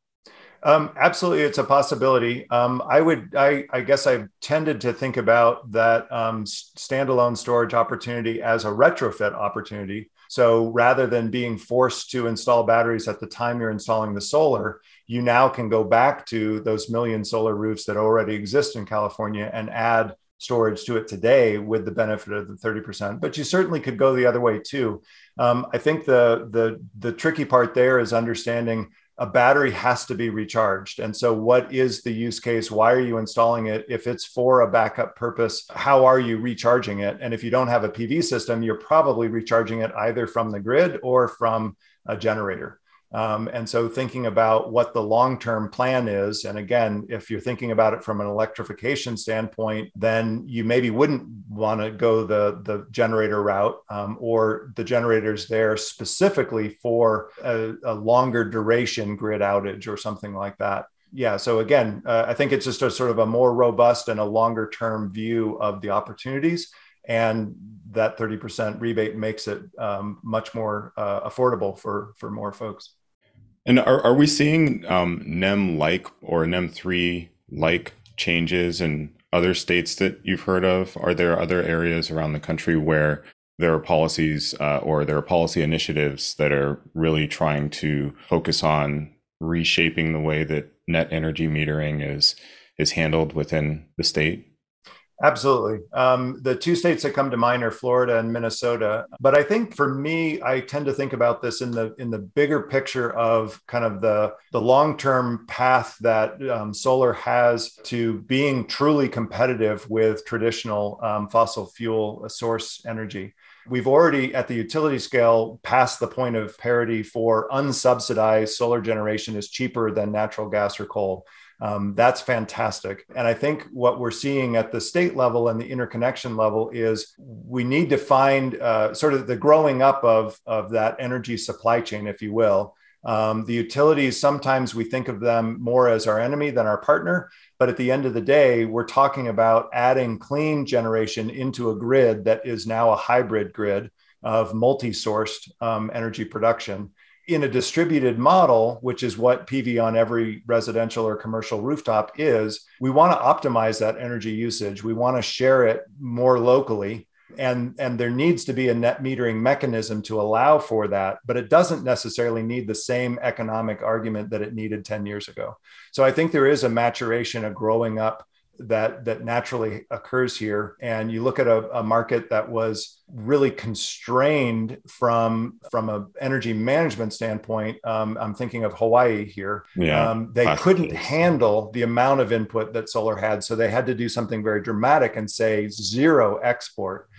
Um, absolutely, it's a possibility. Um, I would, I, I, guess, I've tended to think about that um, standalone storage opportunity as a retrofit opportunity. So rather than being forced to install batteries at the time you're installing the solar, you now can go back to those million solar roofs that already exist in California and add storage to it today with the benefit of the 30%. But you certainly could go the other way too. Um, I think the the the tricky part there is understanding a battery has to be recharged. And so, what is the use case? Why are you installing it? If it's for a backup purpose, how are you recharging it? And if you don't have a PV system, you're probably recharging it either from the grid or from a generator. Um, and so thinking about what the long-term plan is, and again, if you're thinking about it from an electrification standpoint, then you maybe wouldn't want to go the, the generator route um, or the generators there specifically for a, a, longer duration grid outage or something like that. Yeah. So again, uh, I think it's just a sort of a more robust and a longer term view of the opportunities and that 30% rebate makes it um, much more uh, affordable for for more folks and are, are we seeing um, NEM like or NEM 3 like changes in other states that you've heard of? Are there other areas around the country where there are policies uh, or there are policy initiatives that are really trying to focus on reshaping the way that net energy metering is is handled within the state? Absolutely. Um, the two states that come to mind are Florida and Minnesota. But I think for me, I tend to think about this in the in the bigger picture of kind of the the long term path that um, solar has to being truly competitive with traditional um, fossil fuel source energy. We've already at the utility scale passed the point of parity for unsubsidized solar generation is cheaper than natural gas or coal. Um, that's fantastic. And I think what we're seeing at the state level and the interconnection level is we need to find uh, sort of the growing up of, of that energy supply chain, if you will. Um, the utilities, sometimes we think of them more as our enemy than our partner. But at the end of the day, we're talking about adding clean generation into a grid that is now a hybrid grid of multi sourced um, energy production in a distributed model, which is what PV on every residential or commercial rooftop is, we want to optimize that energy usage. We want to share it more locally. And, and there needs to be a net metering mechanism to allow for that, but it doesn't necessarily need the same economic argument that it needed 10 years ago. So I think there is a maturation, a growing up that that naturally occurs here. And you look at a, a, market that was really constrained from from an energy management standpoint um, i'm thinking of hawaii here. Yeah, um, they couldn't case. handle the amount of input that solar had. So they had to do something very dramatic and say zero export.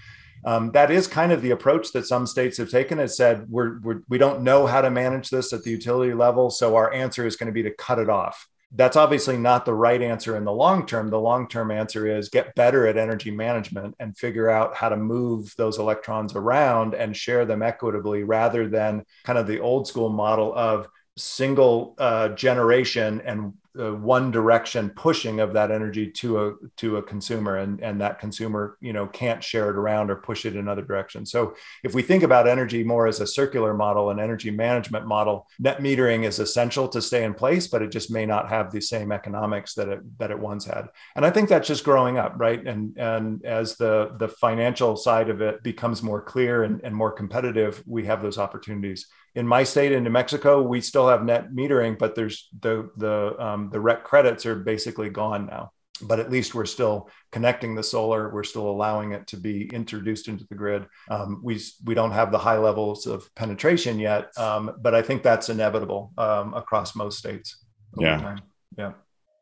Um, that is kind of the approach that some states have taken. It said we're, we're we don't know how to manage this at the utility level, so our answer is going to be to cut it off that's obviously not the right answer in the long term. The long term answer is get better at energy management and figure out how to move those electrons around and share them equitably rather than kind of the old school model of single uh, generation and uh, one direction pushing of that energy to a to a consumer and and that consumer you know can't share it around or push it in other directions. So if we think about energy more as a circular model an energy management model net metering is essential to stay in place but it just may not have the same economics that it that it once had. And i think that's just growing up right? And and as the the financial side of it becomes more clear and, and more competitive we have those opportunities in my state in New Mexico, we still have net metering, but there's the the um, the REC credits are basically gone now. But at least we're still connecting the solar. We're still allowing it to be introduced into the grid. Um, we we don't have the high levels of penetration yet, um, but I think that's inevitable um, across most states. Yeah, time. yeah,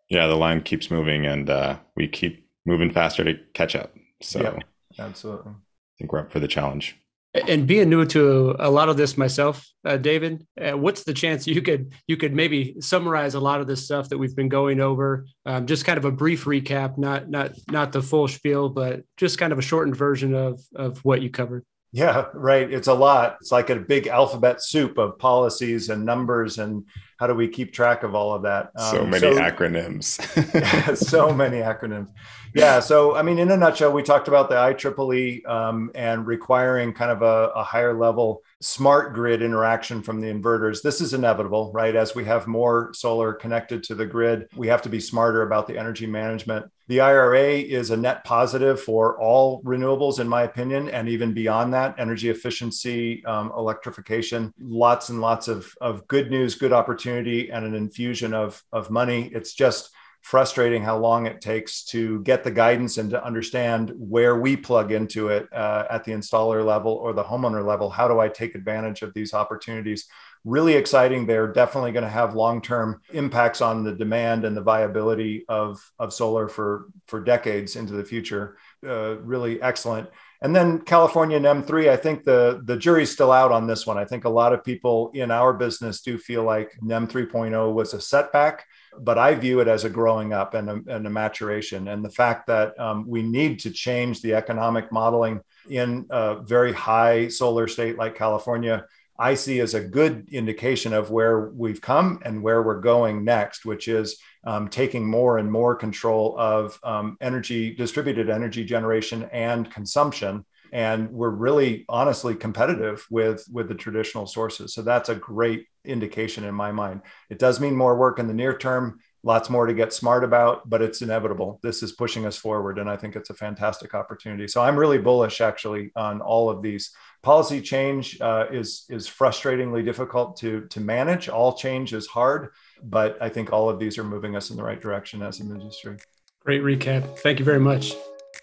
yeah. The line keeps moving, and uh, we keep moving faster to catch up. So, yeah, absolutely. I think we're up for the challenge. And being new to a lot of this myself, uh, David, uh, what's the chance you could you could maybe summarize a lot of this stuff that we've been going over? Um, just kind of a brief recap, not not not the full spiel, but just kind of a shortened version of of what you covered. Yeah, right. It's a lot. It's like a big alphabet soup of policies and numbers and how do we keep track of all of that? Um, so many so, acronyms. so many acronyms yeah. So, I mean, in a nutshell, we talked about the IEEE um, and requiring kind of a, a, higher level smart grid interaction from the inverters. This is inevitable, right? As we have more solar connected to the grid, we have to be smarter about the energy management. The IRA is a net positive for all renewables, in my opinion, and even beyond that, energy efficiency, um, electrification, lots and lots of, of good news, good opportunity, and an infusion of, of money. It's just frustrating how long it takes to get the guidance and to understand where we plug into it uh, at the installer level or the homeowner level. How do I take advantage of these opportunities? Really exciting. They're definitely going to have long-term impacts on the demand and the viability of, of solar for, for decades into the future. Uh, really excellent. And then California NEM 3, I think the, the jury's still out on this one. I think a lot of people in our business do feel like NEM 3.0 was a setback but I view it as a growing up and a, and a maturation. And the fact that um, we need to change the economic modeling in a very high solar state like California, I see as a good indication of where we've come and where we're going next, which is um, taking more and more control of um, energy, distributed energy generation and consumption and we're really honestly competitive with with the traditional sources. So that's a great indication in my mind. It does mean more work in the near term lots more to get smart about but it's inevitable. This is pushing us forward and i think it's a fantastic opportunity. So i'm really bullish actually on all of these. Policy change uh, is is frustratingly difficult to to manage. All change is hard but i think all of these are moving us in the right direction as an industry. Great recap. Thank you very much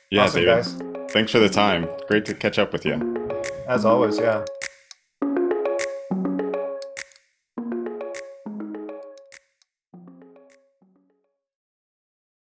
yeah awesome, David. guys Thanks for the time. Great to catch up with you. As always, yeah.